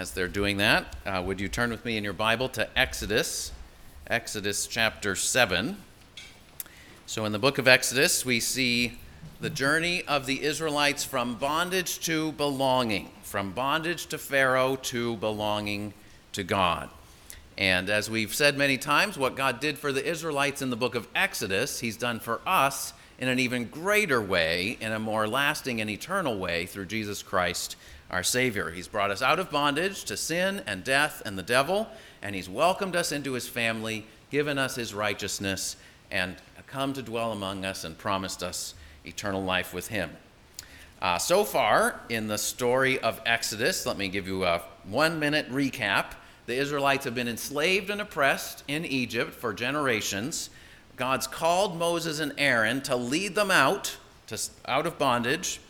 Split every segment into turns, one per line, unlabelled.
as they're doing that, uh, would you turn with me in your Bible to Exodus, Exodus chapter 7. So, in the book of Exodus, we see the journey of the Israelites from bondage to belonging, from bondage to Pharaoh to belonging to God. And as we've said many times, what God did for the Israelites in the book of Exodus, He's done for us in an even greater way, in a more lasting and eternal way through Jesus Christ, our Savior. He's brought us out of bondage to sin and death and the devil, and He's welcomed us into His family, given us His righteousness, and come to dwell among us and promised us eternal life with Him. Uh, so far in the story of Exodus, let me give you a one minute recap. The Israelites have been enslaved and oppressed in Egypt for generations. God's called Moses and Aaron to lead them out, to, out of bondage.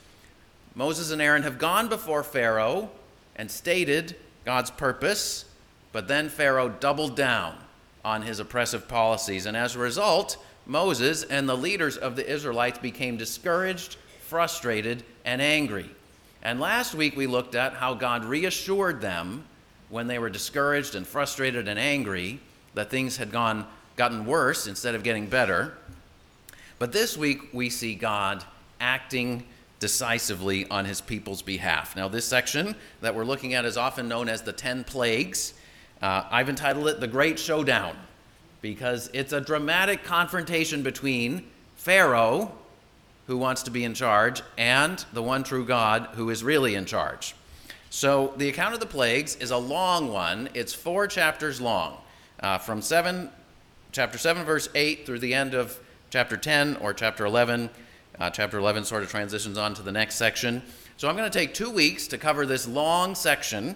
Moses and Aaron have gone before Pharaoh and stated God's purpose, but then Pharaoh doubled down on his oppressive policies. And as a result, Moses and the leaders of the Israelites became discouraged, frustrated, and angry. And last week we looked at how God reassured them when they were discouraged and frustrated and angry that things had gone gotten worse instead of getting better. But this week we see God acting decisively on his people's behalf. Now, this section that we're looking at is often known as the 10 plagues. Uh, I've entitled it The Great Showdown because it's a dramatic confrontation between Pharaoh, who wants to be in charge, and the one true God, who is really in charge. So, the account of the plagues is a long one. It's four chapters long, uh, from 7 chapter 7, verse 8 through the end of chapter 10 or chapter 11. Uh, chapter 11 sort of transitions on to the next section. So I'm going to take two weeks to cover this long section.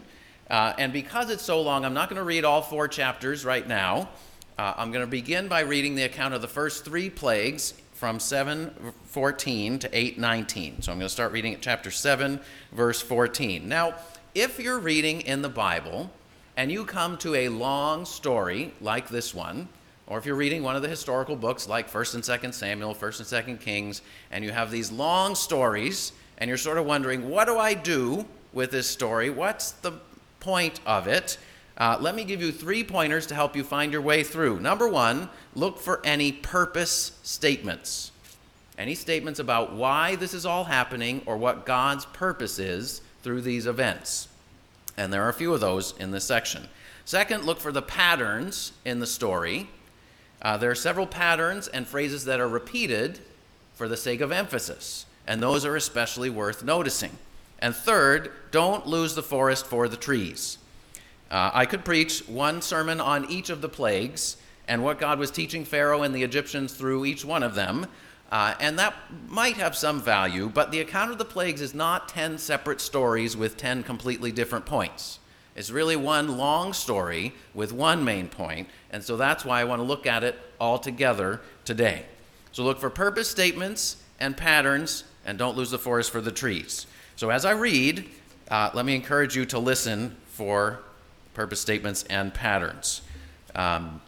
Uh, and because it's so long, I'm not going to read all four chapters right now. Uh, I'm going to begin by reading the account of the first three plagues from 7:14 to 8:19. So I'm going to start reading at chapter 7, verse 14. Now, if you're reading in the Bible and you come to a long story like this one, or if you're reading one of the historical books like 1st and 2nd Samuel, 1st and 2nd Kings, and you have these long stories, and you're sort of wondering, what do I do with this story? What's the point of it? Uh, let me give you three pointers to help you find your way through. Number one, look for any purpose statements. Any statements about why this is all happening or what God's purpose is through these events. And there are a few of those in this section. Second, look for the patterns in the story. Uh, there are several patterns and phrases that are repeated for the sake of emphasis, and those are especially worth noticing. And third, don't lose the forest for the trees. Uh, I could preach one sermon on each of the plagues and what God was teaching Pharaoh and the Egyptians through each one of them, uh, and that might have some value, but the account of the plagues is not 10 separate stories with 10 completely different points. It's really one long story with one main point, and so that's why I want to look at it all together today. So look for purpose statements and patterns, and don't lose the forest for the trees. So as I read, uh, let me encourage you to listen for purpose statements and patterns. Um,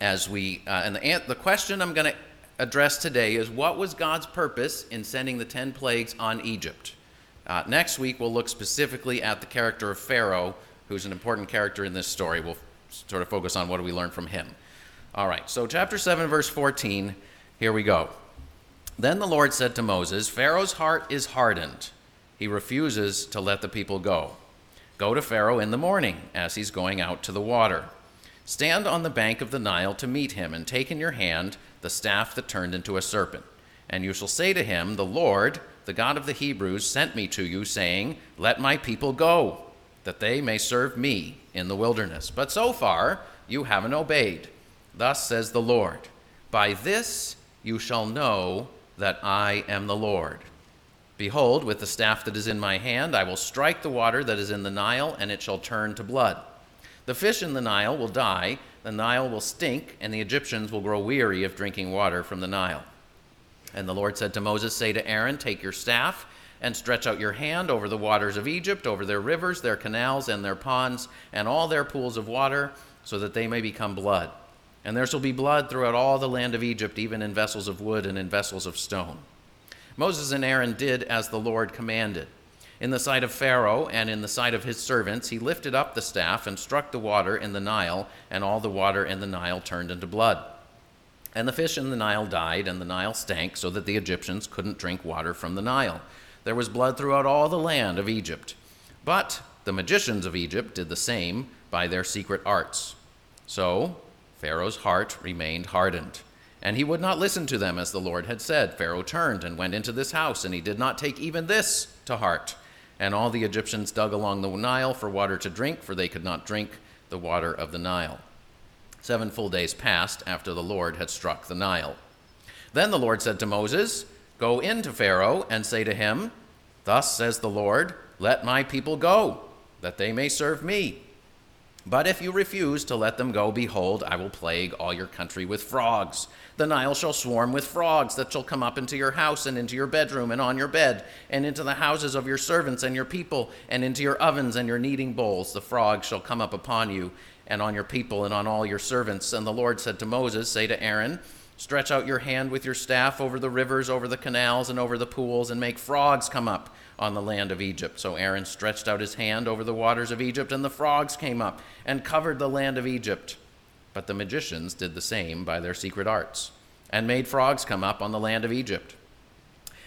as we uh, and the, the question I'm going to address today is what was God's purpose in sending the ten plagues on Egypt? Uh, next week, we'll look specifically at the character of Pharaoh, who's an important character in this story. We'll sort of focus on what do we learn from him. All right, so chapter 7, verse 14, here we go. Then the Lord said to Moses, Pharaoh's heart is hardened. He refuses to let the people go. Go to Pharaoh in the morning as he's going out to the water. Stand on the bank of the Nile to meet him, and take in your hand the staff that turned into a serpent. And you shall say to him, The Lord, the God of the Hebrews, sent me to you, saying, Let my people go, that they may serve me in the wilderness. But so far you haven't obeyed. Thus says the Lord By this you shall know that I am the Lord. Behold, with the staff that is in my hand, I will strike the water that is in the Nile, and it shall turn to blood. The fish in the Nile will die, the Nile will stink, and the Egyptians will grow weary of drinking water from the Nile. And the Lord said to Moses, Say to Aaron, Take your staff and stretch out your hand over the waters of Egypt, over their rivers, their canals, and their ponds, and all their pools of water, so that they may become blood. And there shall be blood throughout all the land of Egypt, even in vessels of wood and in vessels of stone. Moses and Aaron did as the Lord commanded. In the sight of Pharaoh and in the sight of his servants, he lifted up the staff and struck the water in the Nile, and all the water in the Nile turned into blood. And the fish in the Nile died, and the Nile stank, so that the Egyptians couldn't drink water from the Nile. There was blood throughout all the land of Egypt. But the magicians of Egypt did the same by their secret arts. So Pharaoh's heart remained hardened. And he would not listen to them as the Lord had said. Pharaoh turned and went into this house, and he did not take even this to heart. And all the Egyptians dug along the Nile for water to drink, for they could not drink the water of the Nile. Seven full days passed after the Lord had struck the Nile. Then the Lord said to Moses, Go in to Pharaoh and say to him, Thus says the Lord, Let my people go, that they may serve me. But if you refuse to let them go, behold, I will plague all your country with frogs. The Nile shall swarm with frogs that shall come up into your house and into your bedroom and on your bed, and into the houses of your servants and your people, and into your ovens and your kneading bowls. The frogs shall come up upon you and on your people and on all your servants. And the Lord said to Moses, Say to Aaron, Stretch out your hand with your staff over the rivers, over the canals, and over the pools, and make frogs come up on the land of Egypt. So Aaron stretched out his hand over the waters of Egypt, and the frogs came up and covered the land of Egypt. But the magicians did the same by their secret arts, and made frogs come up on the land of Egypt.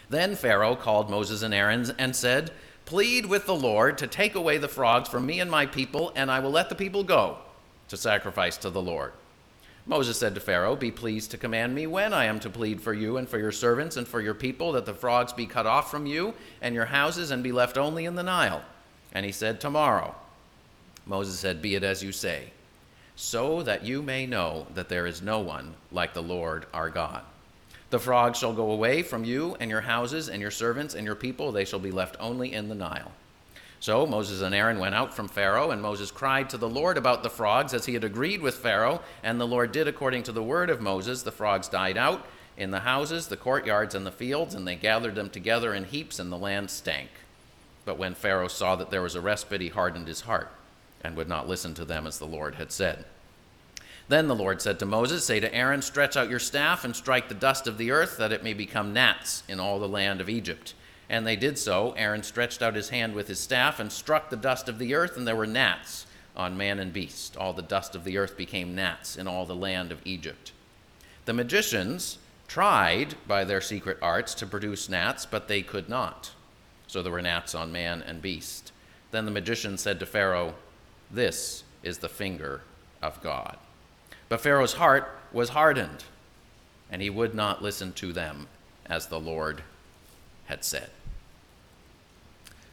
Then Pharaoh called Moses and Aaron and said, Plead with the Lord to take away the frogs from me and my people, and I will let the people go to sacrifice to the Lord. Moses said to Pharaoh, Be pleased to command me when I am to plead for you and for your servants and for your people, that the frogs be cut off from you and your houses and be left only in the Nile. And he said, Tomorrow. Moses said, Be it as you say, so that you may know that there is no one like the Lord our God. The frogs shall go away from you and your houses and your servants and your people, they shall be left only in the Nile. So Moses and Aaron went out from Pharaoh, and Moses cried to the Lord about the frogs, as he had agreed with Pharaoh. And the Lord did according to the word of Moses. The frogs died out in the houses, the courtyards, and the fields, and they gathered them together in heaps, and the land stank. But when Pharaoh saw that there was a respite, he hardened his heart, and would not listen to them as the Lord had said. Then the Lord said to Moses, Say to Aaron, Stretch out your staff and strike the dust of the earth, that it may become gnats in all the land of Egypt. And they did so. Aaron stretched out his hand with his staff and struck the dust of the earth, and there were gnats on man and beast. All the dust of the earth became gnats in all the land of Egypt. The magicians tried by their secret arts to produce gnats, but they could not. So there were gnats on man and beast. Then the magician said to Pharaoh, This is the finger of God. But Pharaoh's heart was hardened, and he would not listen to them as the Lord had said.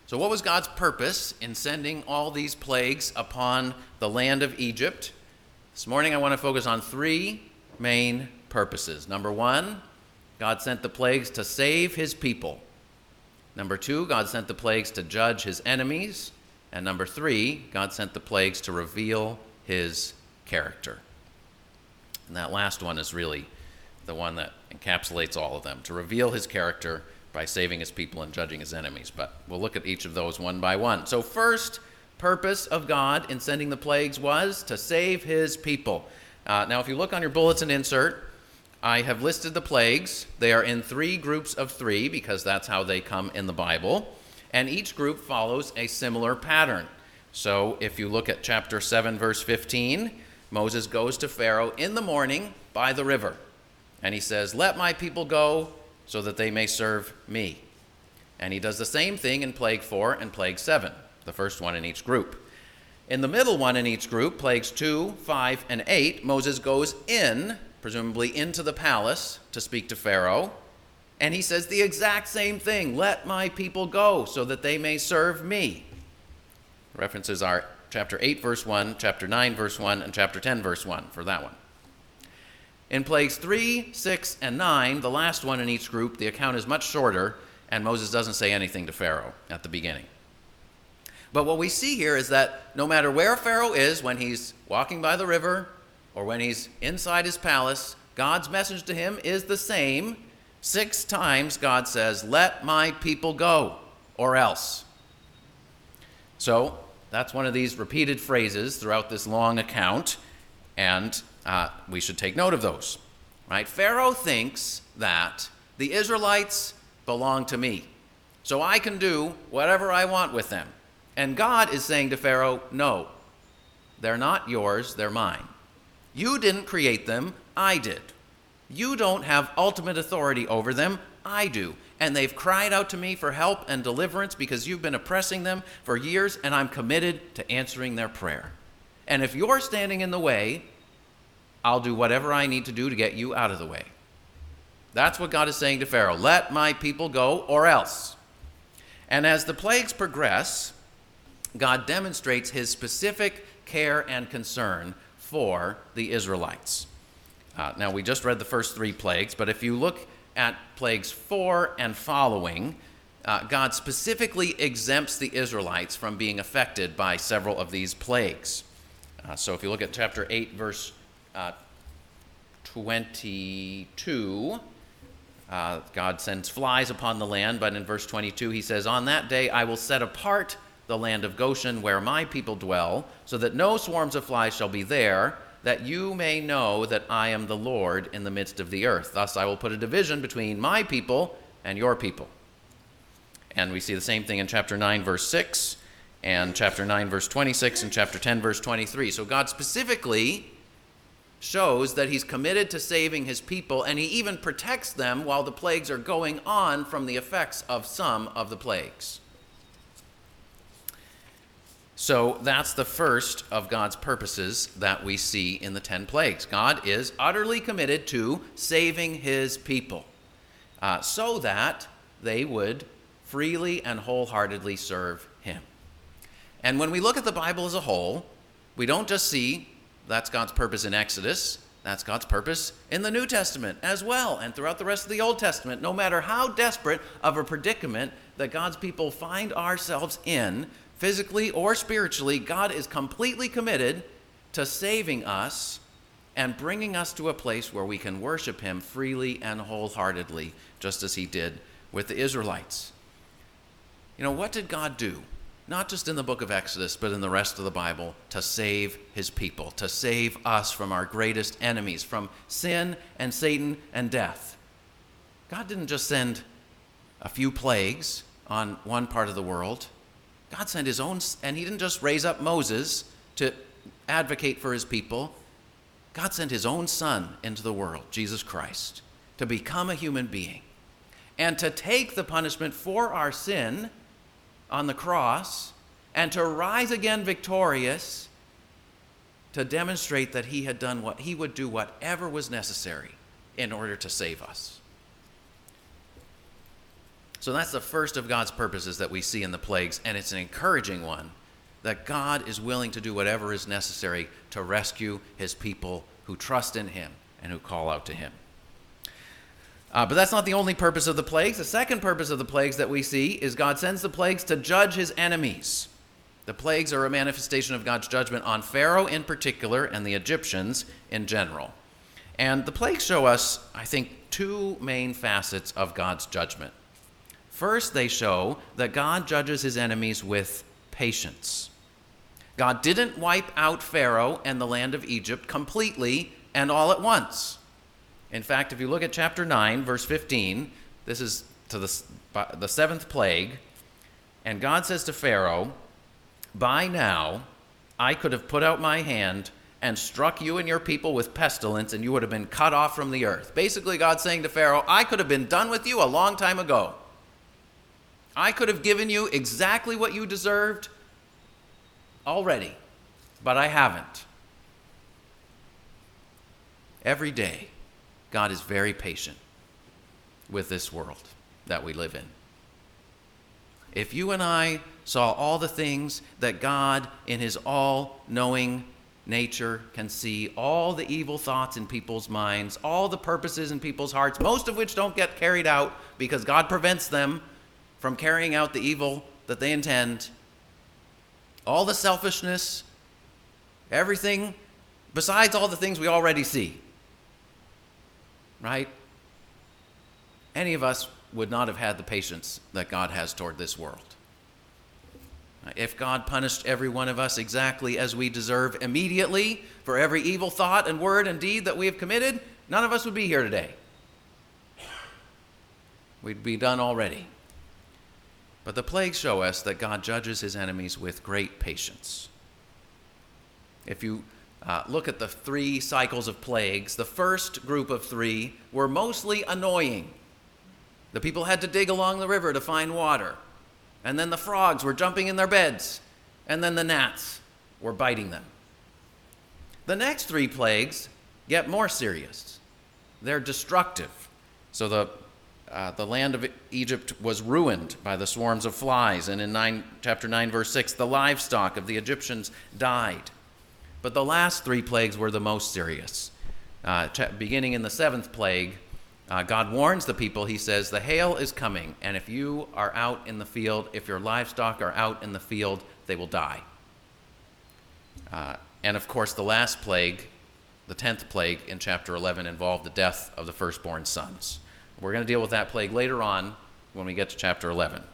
So, what was God's purpose in sending all these plagues upon the land of Egypt? This morning, I want to focus on three main purposes. Number one, God sent the plagues to save his people. Number two, God sent the plagues to judge his enemies. And number three, God sent the plagues to reveal his character. And that last one is really the one that encapsulates all of them to reveal his character by saving his people and judging his enemies. But we'll look at each of those one by one. So, first purpose of God in sending the plagues was to save his people. Uh, now, if you look on your bulletin insert, I have listed the plagues. They are in three groups of three because that's how they come in the Bible. And each group follows a similar pattern. So, if you look at chapter 7, verse 15, Moses goes to Pharaoh in the morning by the river. And he says, Let my people go so that they may serve me. And he does the same thing in plague 4 and plague 7, the first one in each group. In the middle one in each group, plagues 2, 5, and 8, Moses goes in, presumably into the palace, to speak to Pharaoh. And he says the exact same thing let my people go so that they may serve me. References are chapter 8, verse 1, chapter 9, verse 1, and chapter 10, verse 1 for that one. In plagues 3, 6, and 9, the last one in each group, the account is much shorter, and Moses doesn't say anything to Pharaoh at the beginning. But what we see here is that no matter where Pharaoh is, when he's walking by the river or when he's inside his palace, God's message to him is the same. Six times God says, Let my people go, or else. So that's one of these repeated phrases throughout this long account. And uh, we should take note of those. Right? Pharaoh thinks that the Israelites belong to me. so I can do whatever I want with them. And God is saying to Pharaoh, No, they're not yours, they're mine. You didn't create them, I did. You don't have ultimate authority over them, I do. And they've cried out to me for help and deliverance because you've been oppressing them for years, and I'm committed to answering their prayer. And if you're standing in the way, I'll do whatever I need to do to get you out of the way. That's what God is saying to Pharaoh let my people go, or else. And as the plagues progress, God demonstrates his specific care and concern for the Israelites. Uh, now, we just read the first three plagues, but if you look at plagues four and following, uh, God specifically exempts the Israelites from being affected by several of these plagues. Uh, so if you look at chapter 8, verse uh, 22, uh, God sends flies upon the land, but in verse 22 he says, On that day I will set apart the land of Goshen where my people dwell, so that no swarms of flies shall be there that you may know that I am the Lord in the midst of the earth. Thus I will put a division between my people and your people. And we see the same thing in chapter 9, verse 6, and chapter 9, verse 26, and chapter 10, verse 23. So God specifically shows that he's committed to saving his people, and he even protects them while the plagues are going on from the effects of some of the plagues. So that's the first of God's purposes that we see in the 10 plagues. God is utterly committed to saving his people uh, so that they would freely and wholeheartedly serve him. And when we look at the Bible as a whole, we don't just see that's God's purpose in Exodus, that's God's purpose in the New Testament as well, and throughout the rest of the Old Testament. No matter how desperate of a predicament that God's people find ourselves in, physically or spiritually, God is completely committed to saving us and bringing us to a place where we can worship Him freely and wholeheartedly, just as He did with the Israelites. You know, what did God do? Not just in the book of Exodus, but in the rest of the Bible, to save His people, to save us from our greatest enemies, from sin and Satan and death. God didn't just send a few plagues on one part of the world. God sent his own, and he didn't just raise up Moses to advocate for his people. God sent his own son into the world, Jesus Christ, to become a human being and to take the punishment for our sin on the cross and to rise again victorious to demonstrate that he had done what he would do whatever was necessary in order to save us. So that's the first of God's purposes that we see in the plagues, and it's an encouraging one that God is willing to do whatever is necessary to rescue his people who trust in him and who call out to him. Uh, but that's not the only purpose of the plagues. The second purpose of the plagues that we see is God sends the plagues to judge his enemies. The plagues are a manifestation of God's judgment on Pharaoh in particular and the Egyptians in general. And the plagues show us, I think, two main facets of God's judgment. First, they show that God judges his enemies with patience. God didn't wipe out Pharaoh and the land of Egypt completely and all at once. In fact, if you look at chapter 9, verse 15, this is to the, the seventh plague, and God says to Pharaoh, By now I could have put out my hand and struck you and your people with pestilence, and you would have been cut off from the earth. Basically, God's saying to Pharaoh, I could have been done with you a long time ago. I could have given you exactly what you deserved already, but I haven't. Every day, God is very patient with this world that we live in. If you and I saw all the things that God, in His all knowing nature, can see, all the evil thoughts in people's minds, all the purposes in people's hearts, most of which don't get carried out because God prevents them from carrying out the evil that they intend, all the selfishness, everything besides all the things we already see. Right? Any of us would not have had the patience that God has toward this world. If God punished every one of us exactly as we deserve immediately for every evil thought and word and deed that we have committed, none of us would be here today. We'd be done already. But the plagues show us that God judges his enemies with great patience. If you uh, look at the three cycles of plagues, the first group of three were mostly annoying. The people had to dig along the river to find water. And then the frogs were jumping in their beds. And then the gnats were biting them. The next three plagues get more serious. They're destructive. So the, uh, the land of Egypt was ruined by the swarms of flies. And in nine, chapter 9, verse 6, the livestock of the Egyptians died. But the last three plagues were the most serious. Uh, beginning in the seventh plague, uh, God warns the people. He says, The hail is coming, and if you are out in the field, if your livestock are out in the field, they will die. Uh, and of course, the last plague, the tenth plague in chapter 11, involved the death of the firstborn sons. We're going to deal with that plague later on when we get to chapter 11.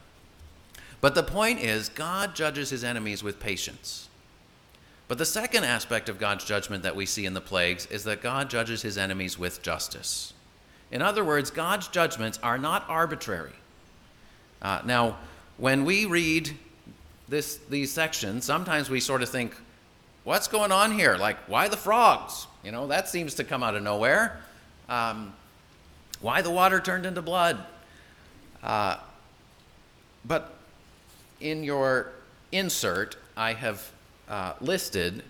But the point is, God judges his enemies with patience. But the second aspect of God's judgment that we see in the plagues is that God judges his enemies with justice. In other words, God's judgments are not arbitrary. Uh, now, when we read this, these sections, sometimes we sort of think, what's going on here? Like, why the frogs? You know, that seems to come out of nowhere. Um, why the water turned into blood? Uh, but in your insert, I have uh, listed,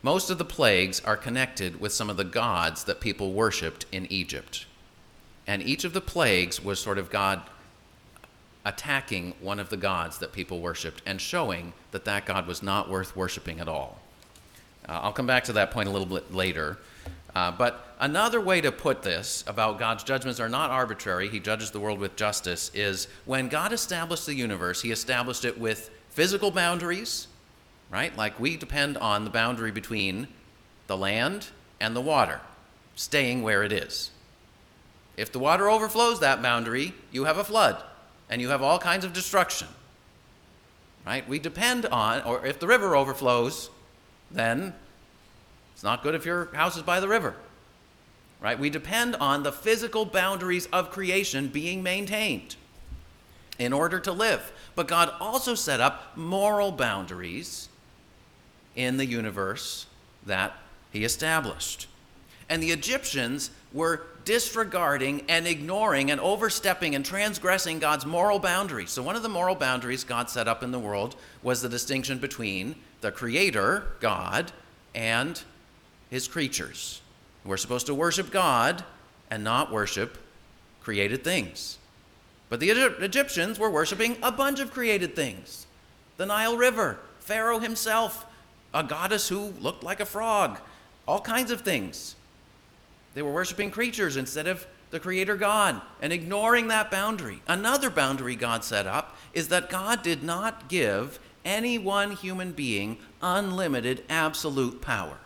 most of the plagues are connected with some of the gods that people worshiped in Egypt. And each of the plagues was sort of God attacking one of the gods that people worshiped and showing that that god was not worth worshiping at all. Uh, I'll come back to that point a little bit later. Uh, but another way to put this about God's judgments are not arbitrary, He judges the world with justice, is when God established the universe, He established it with physical boundaries right? Like we depend on the boundary between the land and the water staying where it is. If the water overflows that boundary, you have a flood and you have all kinds of destruction. Right? We depend on, or if the river overflows, then it's not good if your house is by the river. Right? We depend on the physical boundaries of creation being maintained in order to live. But God also set up moral boundaries in the universe that he established. And the Egyptians were disregarding and ignoring and overstepping and transgressing God's moral boundaries. So, one of the moral boundaries God set up in the world was the distinction between the Creator, God, and his creatures. We're supposed to worship God and not worship created things. But the Egyptians were worshiping a bunch of created things the Nile River, Pharaoh himself, a goddess who looked like a frog, all kinds of things. They were worshiping creatures instead of the Creator God and ignoring that boundary. Another boundary God set up is that God did not give any one human being unlimited absolute power.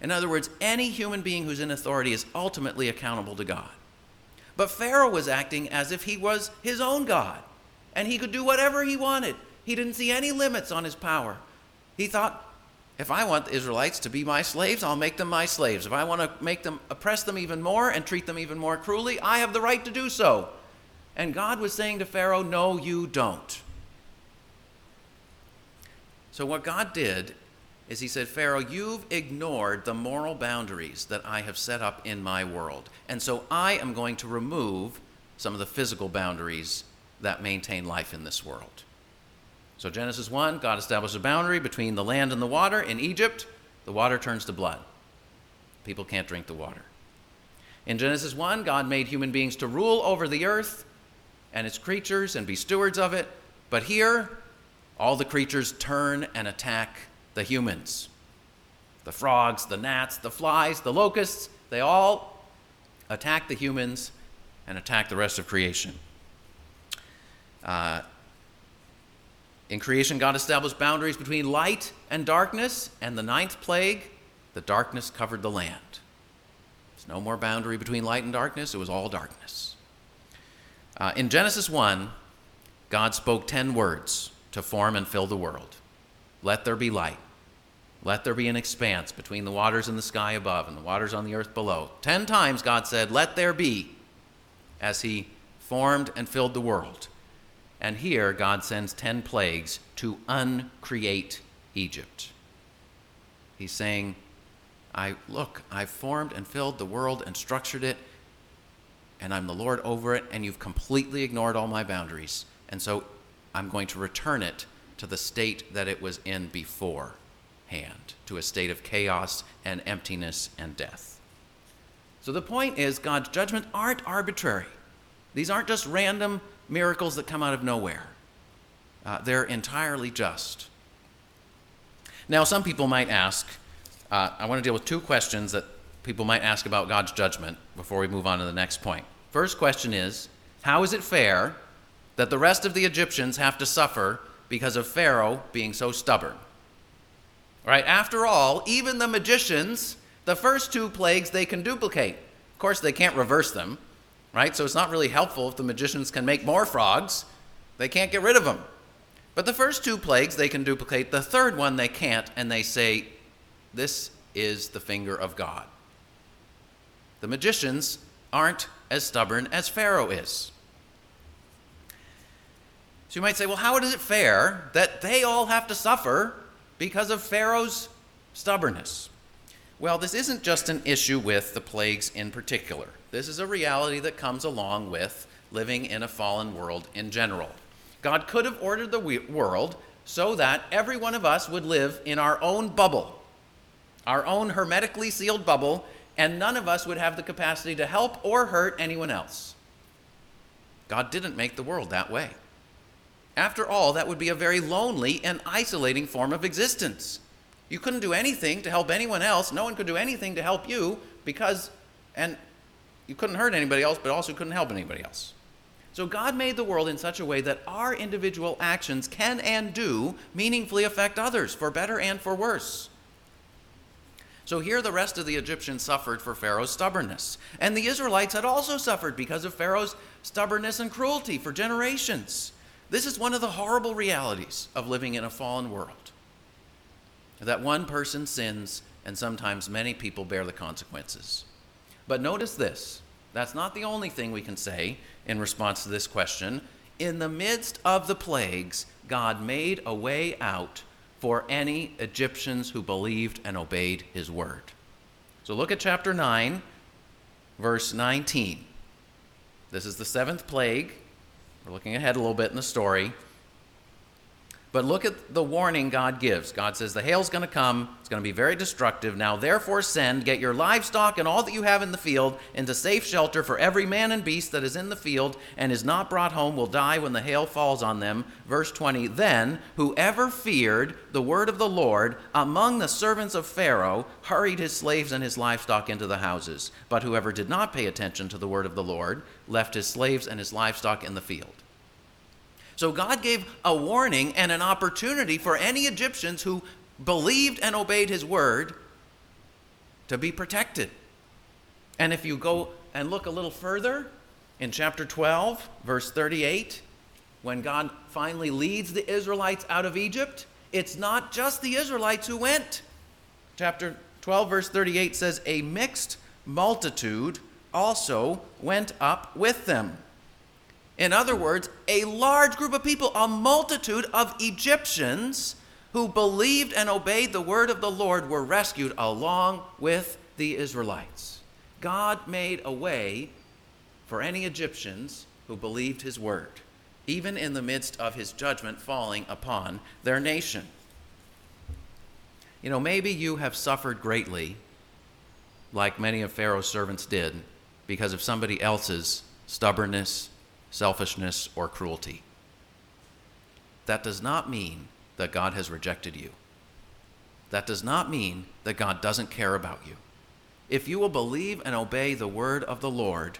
In other words, any human being who's in authority is ultimately accountable to God. But Pharaoh was acting as if he was his own God and he could do whatever he wanted. He didn't see any limits on his power. He thought, if I want the Israelites to be my slaves, I'll make them my slaves. If I want to make them oppress them even more and treat them even more cruelly, I have the right to do so. And God was saying to Pharaoh, No, you don't. So, what God did is He said, Pharaoh, you've ignored the moral boundaries that I have set up in my world. And so I am going to remove some of the physical boundaries that maintain life in this world. So, Genesis 1, God established a boundary between the land and the water. In Egypt, the water turns to blood. People can't drink the water. In Genesis 1, God made human beings to rule over the earth and its creatures and be stewards of it. But here, all the creatures turn and attack the humans. The frogs, the gnats, the flies, the locusts, they all attack the humans and attack the rest of creation. Uh, in creation, God established boundaries between light and darkness, and the ninth plague, the darkness covered the land. There's no more boundary between light and darkness, it was all darkness. Uh, in Genesis 1, God spoke 10 words to form and fill the world. Let there be light. Let there be an expanse between the waters in the sky above and the waters on the earth below. Ten times God said, Let there be, as He formed and filled the world. And here, God sends 10 plagues to uncreate Egypt. He's saying, I look, I've formed and filled the world and structured it, and I'm the Lord over it, and you've completely ignored all my boundaries. And so I'm going to return it to the state that it was in beforehand, to a state of chaos and emptiness and death. So the point is, God's judgments aren't arbitrary. These aren't just random miracles that come out of nowhere, uh, they're entirely just. Now, some people might ask, uh, I want to deal with two questions that people might ask about God's judgment before we move on to the next point. First question is How is it fair that the rest of the Egyptians have to suffer because of Pharaoh being so stubborn? Right? After all, even the magicians, the first two plagues they can duplicate. Of course, they can't reverse them, right? So it's not really helpful if the magicians can make more frogs. They can't get rid of them. But the first two plagues they can duplicate. The third one they can't, and they say, This is the finger of God. The magicians aren't as stubborn as Pharaoh is. So you might say, well, how is it fair that they all have to suffer because of Pharaoh's stubbornness? Well, this isn't just an issue with the plagues in particular. This is a reality that comes along with living in a fallen world in general. God could have ordered the world so that every one of us would live in our own bubble, our own hermetically sealed bubble, and none of us would have the capacity to help or hurt anyone else. God didn't make the world that way. After all, that would be a very lonely and isolating form of existence. You couldn't do anything to help anyone else. No one could do anything to help you because, and you couldn't hurt anybody else, but also couldn't help anybody else. So God made the world in such a way that our individual actions can and do meaningfully affect others, for better and for worse. So here the rest of the Egyptians suffered for Pharaoh's stubbornness. And the Israelites had also suffered because of Pharaoh's stubbornness and cruelty for generations. This is one of the horrible realities of living in a fallen world that one person sins and sometimes many people bear the consequences. But notice this that's not the only thing we can say in response to this question. In the midst of the plagues, God made a way out for any Egyptians who believed and obeyed his word. So look at chapter 9, verse 19. This is the seventh plague. We're looking ahead a little bit in the story. But look at the warning God gives. God says, The hail's going to come. It's going to be very destructive. Now, therefore, send, get your livestock and all that you have in the field into safe shelter, for every man and beast that is in the field and is not brought home will die when the hail falls on them. Verse 20 Then whoever feared the word of the Lord among the servants of Pharaoh hurried his slaves and his livestock into the houses. But whoever did not pay attention to the word of the Lord left his slaves and his livestock in the field. So God gave a warning and an opportunity for any Egyptians who believed and obeyed his word to be protected. And if you go and look a little further in chapter 12, verse 38, when God finally leads the Israelites out of Egypt, it's not just the Israelites who went. Chapter 12, verse 38 says, A mixed multitude also went up with them. In other words, a large group of people, a multitude of Egyptians who believed and obeyed the word of the Lord were rescued along with the Israelites. God made a way for any Egyptians who believed his word, even in the midst of his judgment falling upon their nation. You know, maybe you have suffered greatly, like many of Pharaoh's servants did, because of somebody else's stubbornness selfishness, or cruelty. That does not mean that God has rejected you. That does not mean that God doesn't care about you. If you will believe and obey the word of the Lord,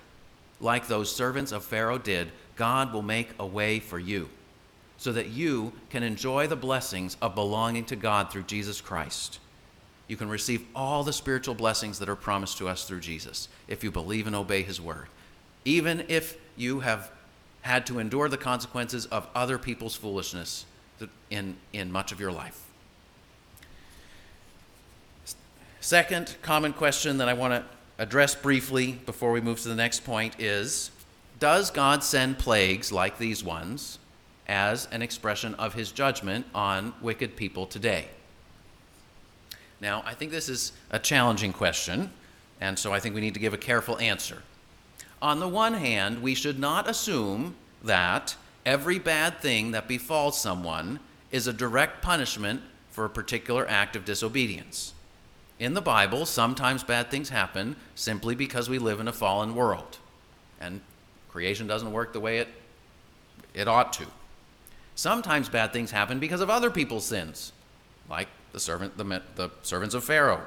like those servants of Pharaoh did, God will make a way for you so that you can enjoy the blessings of belonging to God through Jesus Christ. You can receive all the spiritual blessings that are promised to us through Jesus if you believe and obey his word. Even if you have had to endure the consequences of other people's foolishness in, in much of your life. Second common question that I want to address briefly before we move to the next point is Does God send plagues like these ones as an expression of his judgment on wicked people today? Now, I think this is a challenging question, and so I think we need to give a careful answer. On the one hand, we should not assume that every bad thing that befalls someone is a direct punishment for a particular act of disobedience. In the Bible, sometimes bad things happen simply because we live in a fallen world, and creation doesn't work the way it, it ought to. Sometimes bad things happen because of other people's sins, like the, servant, the, the servants of Pharaoh.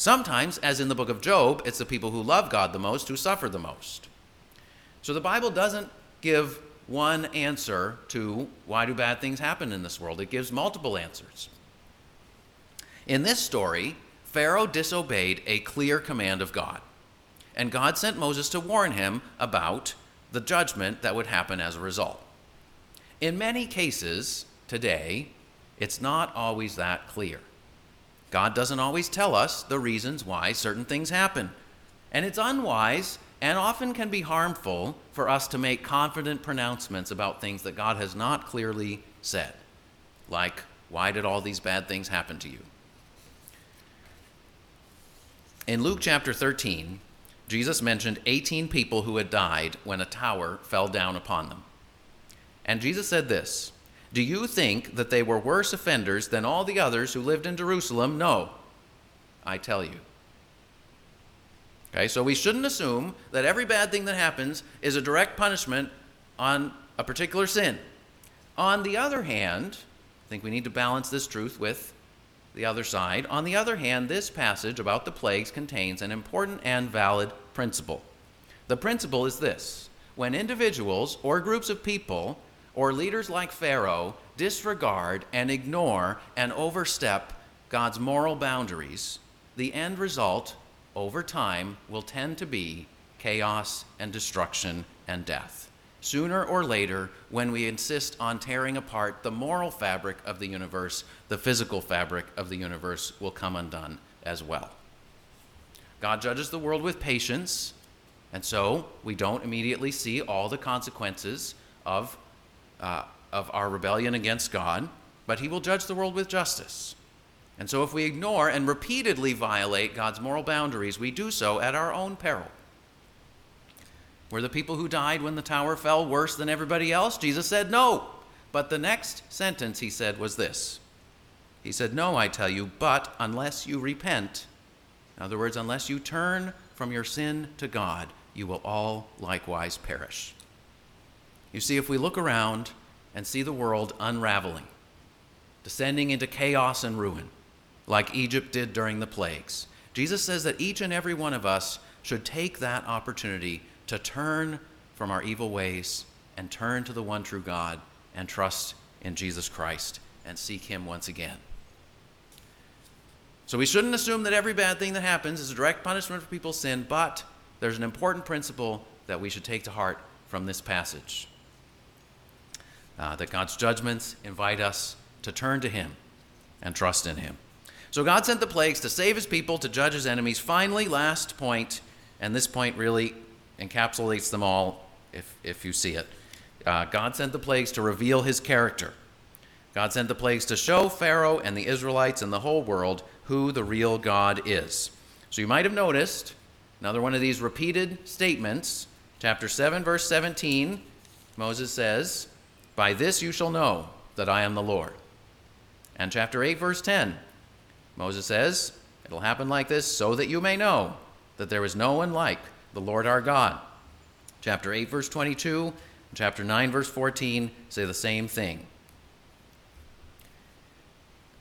Sometimes, as in the book of Job, it's the people who love God the most who suffer the most. So the Bible doesn't give one answer to why do bad things happen in this world, it gives multiple answers. In this story, Pharaoh disobeyed a clear command of God, and God sent Moses to warn him about the judgment that would happen as a result. In many cases today, it's not always that clear. God doesn't always tell us the reasons why certain things happen. And it's unwise and often can be harmful for us to make confident pronouncements about things that God has not clearly said. Like, why did all these bad things happen to you? In Luke chapter 13, Jesus mentioned 18 people who had died when a tower fell down upon them. And Jesus said this Do you think that they were worse offenders than all the others who lived in Jerusalem? No, I tell you. Okay, so we shouldn't assume that every bad thing that happens is a direct punishment on a particular sin. On the other hand, I think we need to balance this truth with the other side. On the other hand, this passage about the plagues contains an important and valid principle. The principle is this when individuals or groups of people or leaders like Pharaoh disregard and ignore and overstep God's moral boundaries, the end result over time will tend to be chaos and destruction and death. Sooner or later, when we insist on tearing apart the moral fabric of the universe, the physical fabric of the universe will come undone as well. God judges the world with patience, and so we don't immediately see all the consequences of uh, of our rebellion against God, but he will judge the world with justice. And so, if we ignore and repeatedly violate God's moral boundaries, we do so at our own peril. Were the people who died when the tower fell worse than everybody else? Jesus said no. But the next sentence he said was this He said, No, I tell you, but unless you repent, in other words, unless you turn from your sin to God, you will all likewise perish. You see, if we look around and see the world unraveling, descending into chaos and ruin, like Egypt did during the plagues, Jesus says that each and every one of us should take that opportunity to turn from our evil ways and turn to the one true God and trust in Jesus Christ and seek Him once again. So we shouldn't assume that every bad thing that happens is a direct punishment for people's sin, but there's an important principle that we should take to heart from this passage uh, that God's judgments invite us to turn to Him and trust in Him. So God sent the plagues to save His people, to judge His enemies. Finally, last point, and this point really encapsulates them all if, if you see it. Uh, God sent the plagues to reveal His character. God sent the plagues to show Pharaoh and the Israelites and the whole world who the real God is. So you might have noticed another one of these repeated statements. Chapter 7, verse 17, Moses says, by this you shall know that I am the Lord. And chapter 8, verse 10, Moses says, It'll happen like this so that you may know that there is no one like the Lord our God. Chapter 8, verse 22, and chapter 9, verse 14 say the same thing.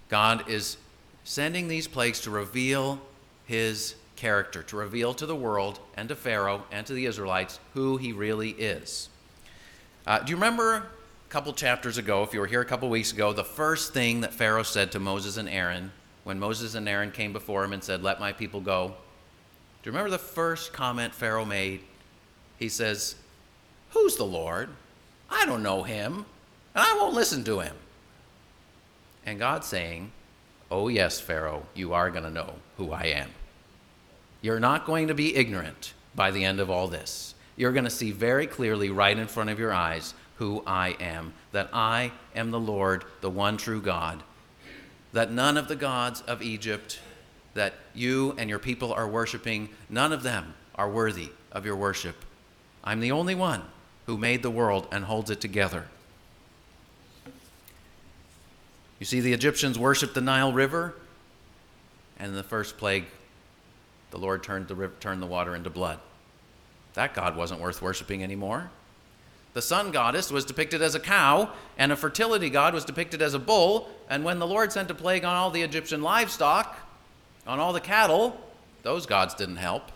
God is sending these plagues to reveal his character, to reveal to the world and to Pharaoh and to the Israelites who he really is. Uh, do you remember couple chapters ago, if you were here a couple weeks ago, the first thing that Pharaoh said to Moses and Aaron when Moses and Aaron came before him and said, Let my people go. Do you remember the first comment Pharaoh made? He says, Who's the Lord? I don't know him, and I won't listen to him. And God's saying, Oh, yes, Pharaoh, you are going to know who I am. You're not going to be ignorant by the end of all this. You're going to see very clearly, right in front of your eyes, who I am, that I am the Lord, the one true God, that none of the gods of Egypt that you and your people are worshiping, none of them are worthy of your worship. I'm the only one who made the world and holds it together. You see, the Egyptians worshiped the Nile River, and in the first plague, the Lord turned the, turned the water into blood. That God wasn't worth worshiping anymore. The sun goddess was depicted as a cow, and a fertility god was depicted as a bull. And when the Lord sent a plague on all the Egyptian livestock, on all the cattle, those gods didn't help.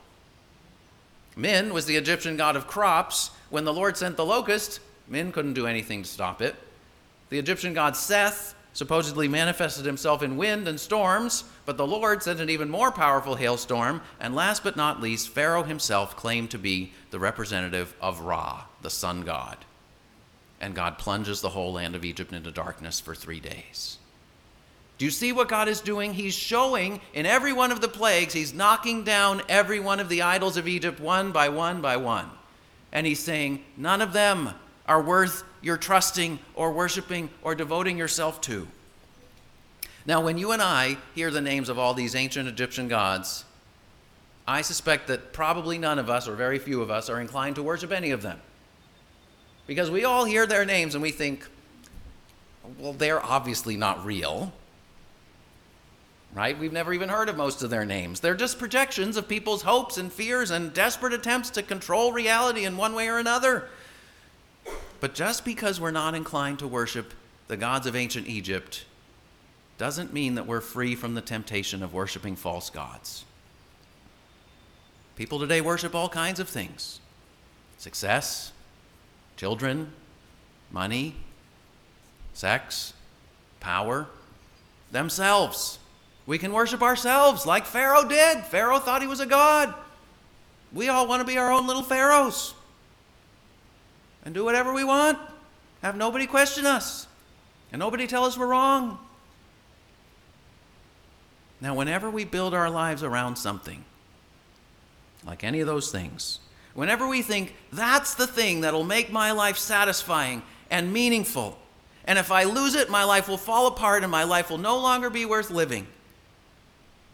Min was the Egyptian god of crops. When the Lord sent the locust, Min couldn't do anything to stop it. The Egyptian god Seth supposedly manifested himself in wind and storms, but the Lord sent an even more powerful hailstorm, and last but not least, Pharaoh himself claimed to be the representative of Ra, the sun god. And God plunges the whole land of Egypt into darkness for three days. Do you see what God is doing? He's showing in every one of the plagues, He's knocking down every one of the idols of Egypt one by one by one. And He's saying, none of them are worth your trusting or worshiping or devoting yourself to. Now, when you and I hear the names of all these ancient Egyptian gods, I suspect that probably none of us, or very few of us, are inclined to worship any of them. Because we all hear their names and we think, well, they're obviously not real. Right? We've never even heard of most of their names. They're just projections of people's hopes and fears and desperate attempts to control reality in one way or another. But just because we're not inclined to worship the gods of ancient Egypt doesn't mean that we're free from the temptation of worshiping false gods. People today worship all kinds of things success, children, money, sex, power, themselves. We can worship ourselves like Pharaoh did. Pharaoh thought he was a god. We all want to be our own little pharaohs and do whatever we want. Have nobody question us and nobody tell us we're wrong. Now, whenever we build our lives around something, like any of those things, whenever we think that's the thing that'll make my life satisfying and meaningful, and if I lose it, my life will fall apart and my life will no longer be worth living,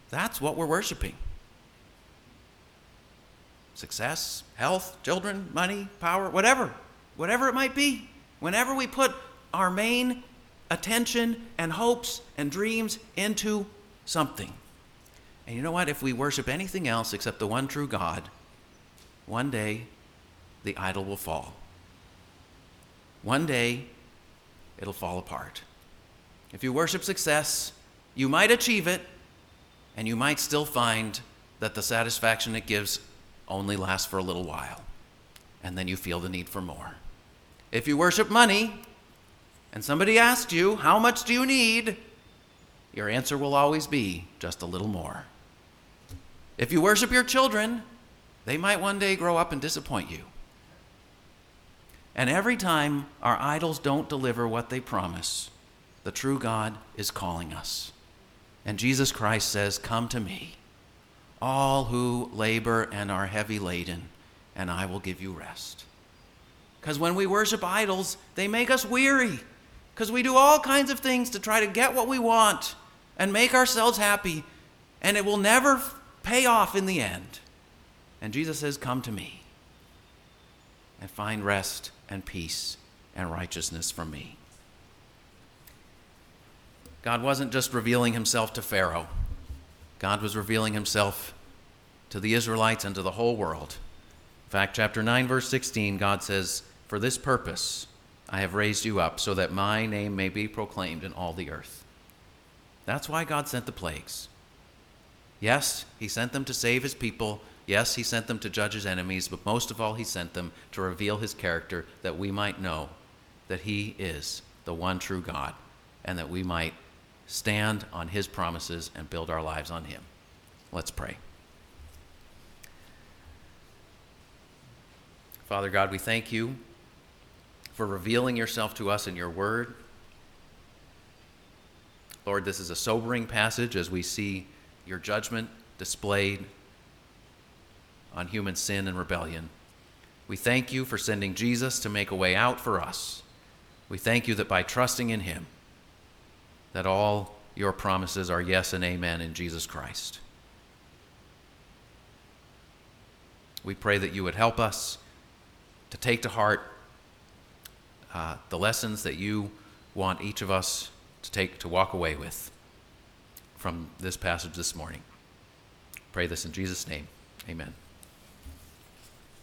that's what we're worshiping success, health, children, money, power, whatever whatever it might be, whenever we put our main attention and hopes and dreams into something. And you know what? If we worship anything else except the one true God, one day the idol will fall. One day it'll fall apart. If you worship success, you might achieve it, and you might still find that the satisfaction it gives only lasts for a little while, and then you feel the need for more. If you worship money and somebody asks you, How much do you need? your answer will always be just a little more. If you worship your children, they might one day grow up and disappoint you. And every time our idols don't deliver what they promise, the true God is calling us. And Jesus Christ says, Come to me, all who labor and are heavy laden, and I will give you rest. Because when we worship idols, they make us weary. Because we do all kinds of things to try to get what we want and make ourselves happy, and it will never pay off in the end. And Jesus says, Come to me and find rest and peace and righteousness from me. God wasn't just revealing himself to Pharaoh, God was revealing himself to the Israelites and to the whole world. In fact, chapter 9, verse 16, God says, For this purpose I have raised you up, so that my name may be proclaimed in all the earth. That's why God sent the plagues. Yes, He sent them to save His people. Yes, He sent them to judge His enemies, but most of all, He sent them to reveal His character that we might know that He is the one true God and that we might stand on His promises and build our lives on Him. Let's pray. Father God, we thank you for revealing yourself to us in your word. Lord, this is a sobering passage as we see your judgment displayed on human sin and rebellion. We thank you for sending Jesus to make a way out for us. We thank you that by trusting in him, that all your promises are yes and amen in Jesus Christ. We pray that you would help us to take to heart uh, the lessons that you want each of us to take to walk away with from this passage this morning. Pray this in Jesus' name. Amen.